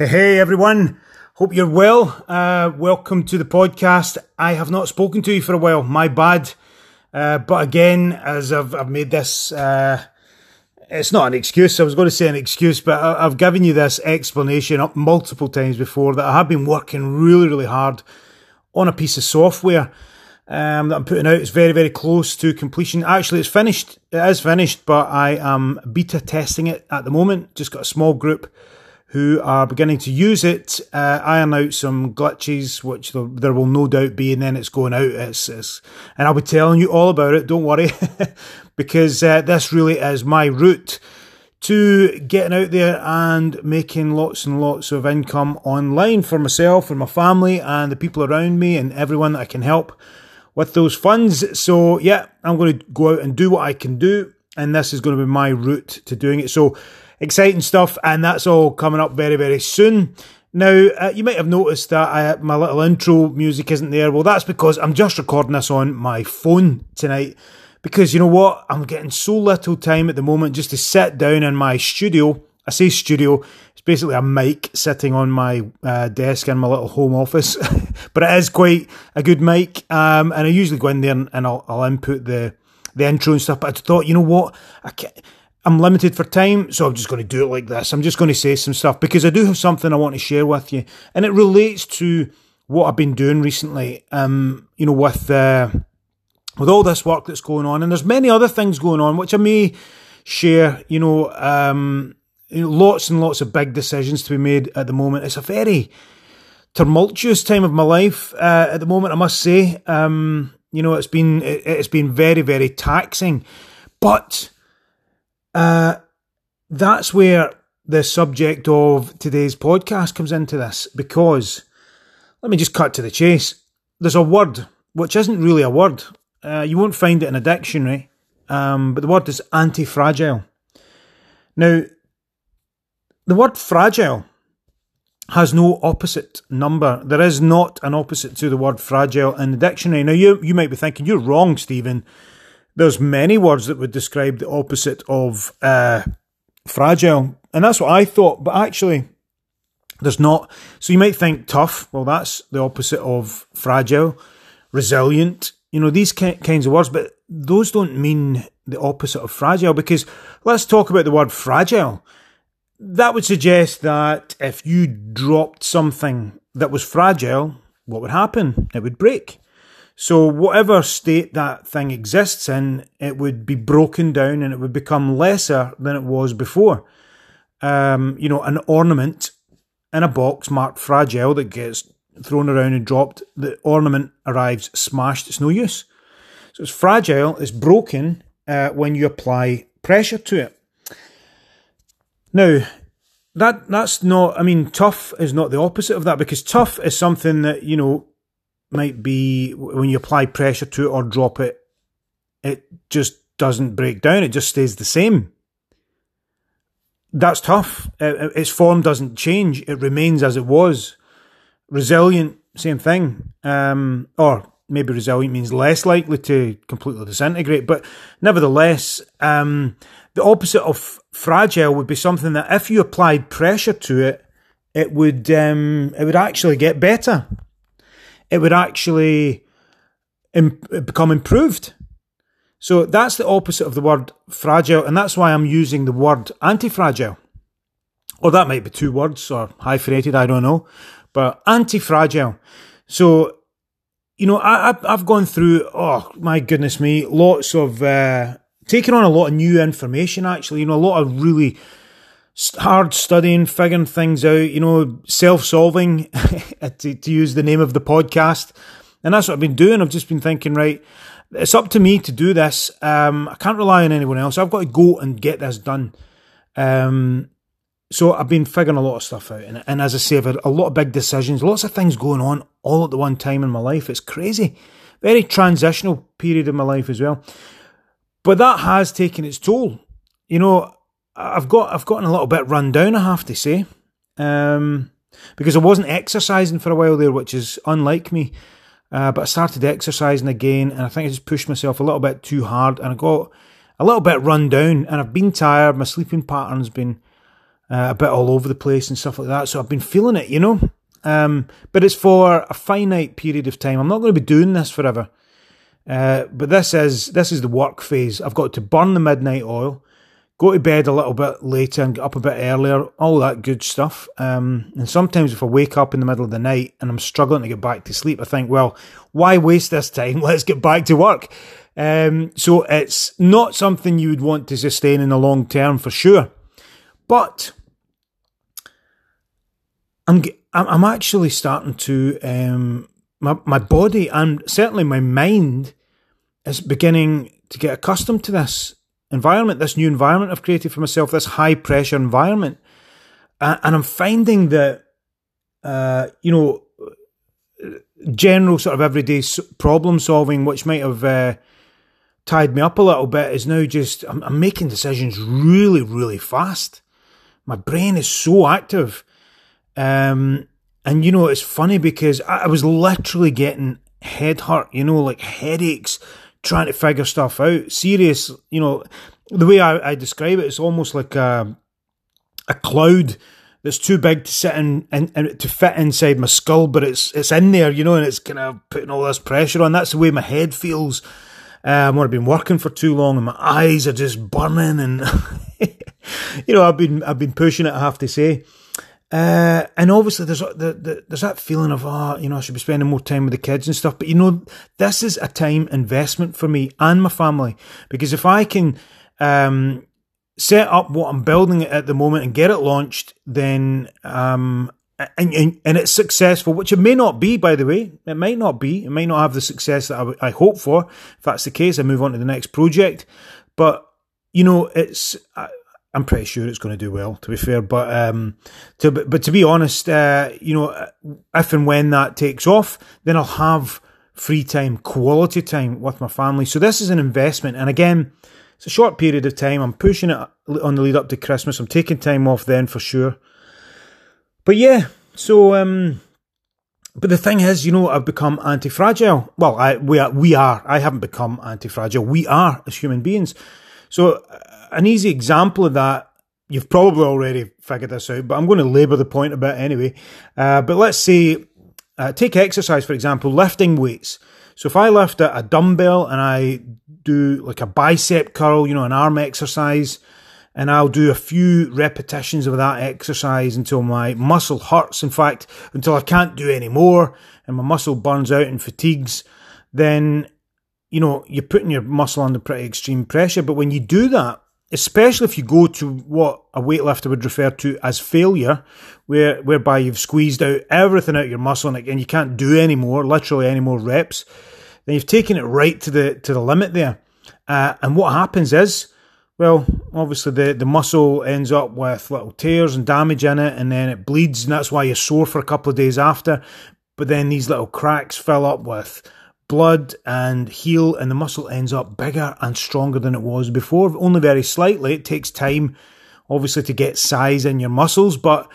Hey, hey, everyone. Hope you're well. Uh, welcome to the podcast. I have not spoken to you for a while. My bad. Uh, but again, as I've, I've made this, uh, it's not an excuse. I was going to say an excuse, but I, I've given you this explanation up multiple times before that I have been working really, really hard on a piece of software um, that I'm putting out. It's very, very close to completion. Actually, it's finished. It is finished, but I am beta testing it at the moment. Just got a small group who are beginning to use it, uh, iron out some glitches, which there, there, will no doubt be, and then it's going out. It's, it's, and I'll be telling you all about it, don't worry, because uh, this really is my route to getting out there and making lots and lots of income online for myself and my family and the people around me and everyone that I can help with those funds. So, yeah, I'm going to go out and do what I can do, and this is going to be my route to doing it. So, exciting stuff, and that's all coming up very, very soon. Now, uh, you might have noticed that I, my little intro music isn't there. Well, that's because I'm just recording this on my phone tonight. Because you know what? I'm getting so little time at the moment just to sit down in my studio. I say studio, it's basically a mic sitting on my uh, desk in my little home office. but it is quite a good mic. Um, and I usually go in there and, and I'll, I'll, input the, the intro and stuff. But I thought, you know what? I can't I'm limited for time, so I'm just going to do it like this. I'm just going to say some stuff because I do have something I want to share with you, and it relates to what I've been doing recently. Um, you know, with uh, with all this work that's going on, and there's many other things going on which I may share. You know, um, you know, lots and lots of big decisions to be made at the moment. It's a very tumultuous time of my life uh, at the moment. I must say, um, you know, it's been it, it's been very very taxing, but uh, that's where the subject of today's podcast comes into this because let me just cut to the chase. There's a word which isn't really a word. Uh, you won't find it in a dictionary, um, but the word is anti fragile. Now, the word fragile has no opposite number. There is not an opposite to the word fragile in the dictionary. Now, you, you might be thinking, you're wrong, Stephen there's many words that would describe the opposite of uh, fragile, and that's what I thought. But actually, there's not. So you might think tough. Well, that's the opposite of fragile. Resilient. You know these kinds of words, but those don't mean the opposite of fragile. Because let's talk about the word fragile. That would suggest that if you dropped something that was fragile, what would happen? It would break. So, whatever state that thing exists in, it would be broken down and it would become lesser than it was before. Um, you know, an ornament in a box marked fragile that gets thrown around and dropped, the ornament arrives smashed, it's no use. So, it's fragile, it's broken uh, when you apply pressure to it. Now, that that's not. I mean, tough is not the opposite of that because tough is something that you know might be when you apply pressure to it or drop it, it just doesn't break down. It just stays the same. That's tough. Its form doesn't change. It remains as it was. Resilient, same thing. Um, or maybe resilient means less likely to completely disintegrate. But nevertheless, um, the opposite of fragile would be something that if you applied pressure to it, it would um, it would actually get better it would actually become improved. So that's the opposite of the word fragile, and that's why I'm using the word anti-fragile. Or that might be two words or hyphenated, I don't know. But anti-fragile. So, you know, I, have gone through, oh my goodness me, lots of, uh, taking on a lot of new information actually, you know, a lot of really hard studying, figuring things out, you know, self solving, to, to use the name of the podcast. And that's what I've been doing. I've just been thinking, right, it's up to me to do this. Um, I can't rely on anyone else. I've got to go and get this done. Um, so I've been figuring a lot of stuff out. And, and as I say, I've had a lot of big decisions, lots of things going on all at the one time in my life. It's crazy. Very transitional period in my life as well. But that has taken its toll. You know, I've got I've gotten a little bit run down, I have to say, um, because I wasn't exercising for a while there, which is unlike me. Uh, but I started exercising again, and I think I just pushed myself a little bit too hard, and I got a little bit run down, and I've been tired. My sleeping pattern's been uh, a bit all over the place and stuff like that. So I've been feeling it, you know. Um, but it's for a finite period of time. I'm not going to be doing this forever. Uh, but this is this is the work phase. I've got to burn the midnight oil, go to bed a little bit later and get up a bit earlier, all that good stuff. Um, and sometimes if I wake up in the middle of the night and I'm struggling to get back to sleep, I think, well, why waste this time? Let's get back to work. Um, so it's not something you would want to sustain in the long term for sure. But I'm I'm actually starting to um, my my body and certainly my mind is beginning to get accustomed to this environment, this new environment I've created for myself, this high pressure environment, uh, and I'm finding that uh, you know general sort of everyday problem solving, which might have uh, tied me up a little bit, is now just I'm, I'm making decisions really really fast. My brain is so active um, and you know, it's funny because I, I was literally getting head hurt, you know, like headaches trying to figure stuff out. Serious, you know, the way I, I describe it, it's almost like a, a cloud that's too big to sit in and to fit inside my skull, but it's it's in there, you know, and it's kind of putting all this pressure on. That's the way my head feels. Um, when I've been working for too long, and my eyes are just burning, and you know, I've been I've been pushing it. I have to say, uh, and obviously, there's the, the, there's that feeling of oh, you know, I should be spending more time with the kids and stuff. But you know, this is a time investment for me and my family because if I can um, set up what I'm building at the moment and get it launched, then um, and, and, and it's successful, which it may not be, by the way. It might not be. It might not have the success that I, I hope for. If that's the case, I move on to the next project. But you know, it's I'm pretty sure it's going to do well, to be fair. But um, to but to be honest, uh, you know, if and when that takes off, then I'll have free time, quality time with my family. So this is an investment, and again, it's a short period of time. I'm pushing it on the lead up to Christmas. I'm taking time off then for sure. But yeah, so um, but the thing is, you know, I've become anti-fragile. Well, I we are we are. I haven't become anti-fragile. We are as human beings. So an easy example of that, you've probably already figured this out, but I'm going to labour the point a bit anyway. Uh, but let's say, uh, take exercise, for example, lifting weights. So if I lift a, a dumbbell and I do like a bicep curl, you know, an arm exercise, and I'll do a few repetitions of that exercise until my muscle hurts. In fact, until I can't do any more and my muscle burns out and fatigues, then, you know, you're putting your muscle under pretty extreme pressure. But when you do that, especially if you go to what a weightlifter would refer to as failure, where whereby you've squeezed out everything out your muscle and, and you can't do any more, literally any more reps, then you've taken it right to the to the limit there. Uh, and what happens is, well, obviously the, the muscle ends up with little tears and damage in it, and then it bleeds, and that's why you're sore for a couple of days after. But then these little cracks fill up with blood and heal, and the muscle ends up bigger and stronger than it was before, only very slightly. It takes time, obviously, to get size in your muscles, but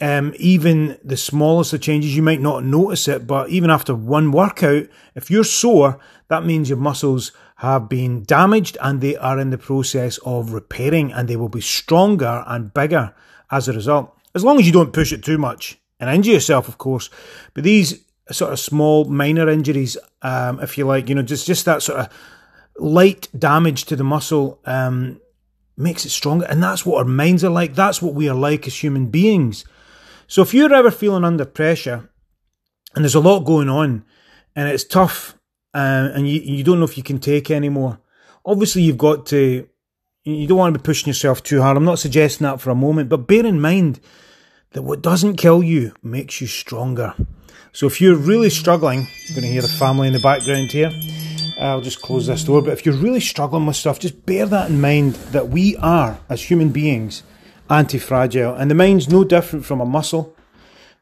um, even the smallest of changes, you might not notice it, but even after one workout, if you're sore, that means your muscles have been damaged and they are in the process of repairing and they will be stronger and bigger as a result. As long as you don't push it too much and injure yourself, of course. But these sort of small minor injuries, um, if you like, you know, just just that sort of light damage to the muscle um, makes it stronger, and that's what our minds are like. That's what we are like as human beings. So if you're ever feeling under pressure, and there's a lot going on, and it's tough, uh, and you you don't know if you can take anymore, obviously you've got to. You don't want to be pushing yourself too hard. I'm not suggesting that for a moment, but bear in mind that what doesn't kill you makes you stronger. So if you're really struggling, you're going to hear the family in the background here. Uh, I'll just close this door. But if you're really struggling with stuff, just bear that in mind that we are, as human beings, anti fragile. And the mind's no different from a muscle.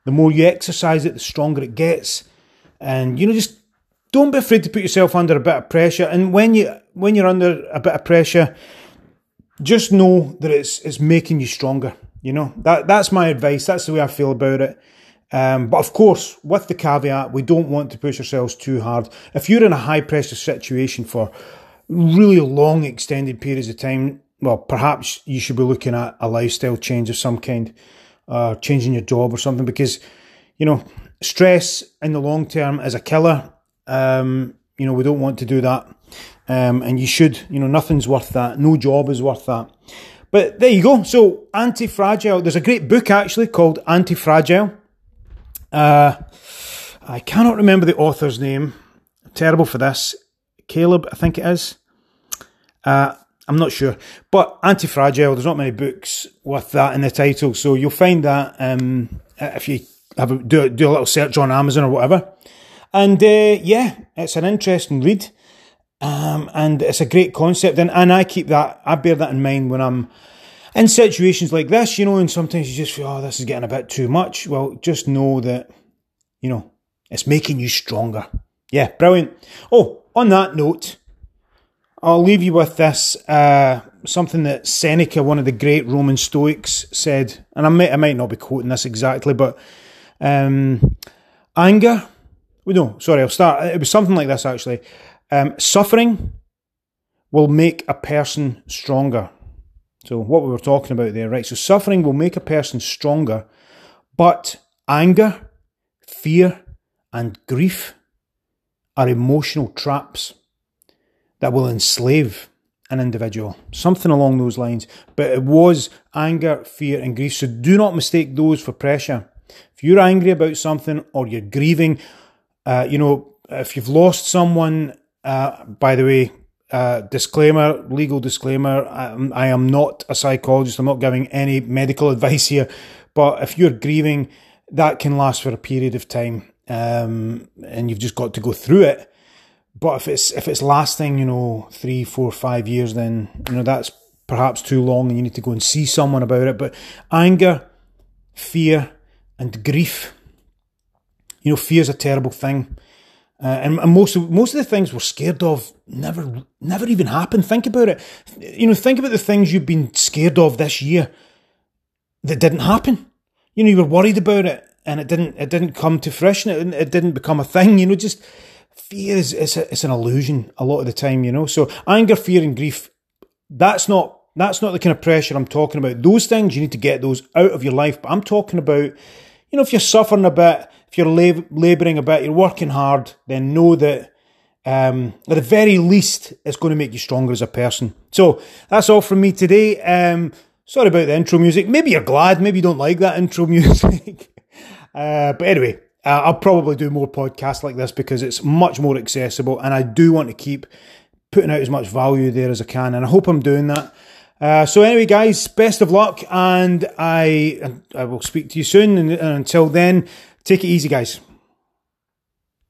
The more you exercise it, the stronger it gets. And, you know, just don't be afraid to put yourself under a bit of pressure. And when, you, when you're under a bit of pressure, just know that it's, it's making you stronger. You know, that, that's my advice. That's the way I feel about it. Um, but of course, with the caveat, we don't want to push ourselves too hard. If you're in a high pressure situation for really long extended periods of time, well, perhaps you should be looking at a lifestyle change of some kind, uh, changing your job or something, because, you know, stress in the long term is a killer. Um, you know, we don't want to do that. Um, and you should, you know, nothing's worth that. No job is worth that. But there you go. So, Anti Fragile. There's a great book actually called Anti Fragile. Uh, I cannot remember the author's name. I'm terrible for this. Caleb, I think it is. Uh, I'm not sure. But Anti Fragile, there's not many books with that in the title. So you'll find that um, if you have a, do, do a little search on Amazon or whatever. And uh, yeah, it's an interesting read. Um, and it's a great concept. And, and I keep that, I bear that in mind when I'm in situations like this, you know, and sometimes you just feel, oh, this is getting a bit too much. Well, just know that, you know, it's making you stronger. Yeah, brilliant. Oh, on that note, I'll leave you with this uh, something that Seneca, one of the great Roman Stoics, said, and I might, I might not be quoting this exactly, but um, anger. Well, no, sorry, I'll start. It was something like this actually. Um, suffering will make a person stronger. So, what we were talking about there, right? So, suffering will make a person stronger, but anger, fear, and grief are emotional traps that will enslave an individual. Something along those lines. But it was anger, fear, and grief. So do not mistake those for pressure. If you're angry about something or you're grieving, uh, you know, if you've lost someone, uh, by the way, uh, disclaimer, legal disclaimer, I, I am not a psychologist. I'm not giving any medical advice here. But if you're grieving, that can last for a period of time. Um, and you've just got to go through it. But if it's if it's lasting, you know, three, four, five years, then you know that's perhaps too long, and you need to go and see someone about it. But anger, fear, and grief. You know, fear is a terrible thing, uh, and, and most of most of the things we're scared of never never even happen. Think about it. You know, think about the things you've been scared of this year that didn't happen. You know, you were worried about it, and it didn't it didn't come to fruition. It, it didn't become a thing. You know, just fear is it's, a, it's an illusion a lot of the time, you know. So anger, fear, and grief, that's not that's not the kind of pressure I'm talking about. Those things you need to get those out of your life. But I'm talking about, you know, if you're suffering a bit, if you're lab- labouring a bit, you're working hard, then know that um, at the very least, it's going to make you stronger as a person. So that's all from me today. Um, sorry about the intro music. Maybe you're glad. Maybe you don't like that intro music. uh, but anyway, uh, I'll probably do more podcasts like this because it's much more accessible, and I do want to keep putting out as much value there as I can, and I hope I'm doing that. Uh, so anyway, guys, best of luck, and I I will speak to you soon. And, and until then, take it easy, guys.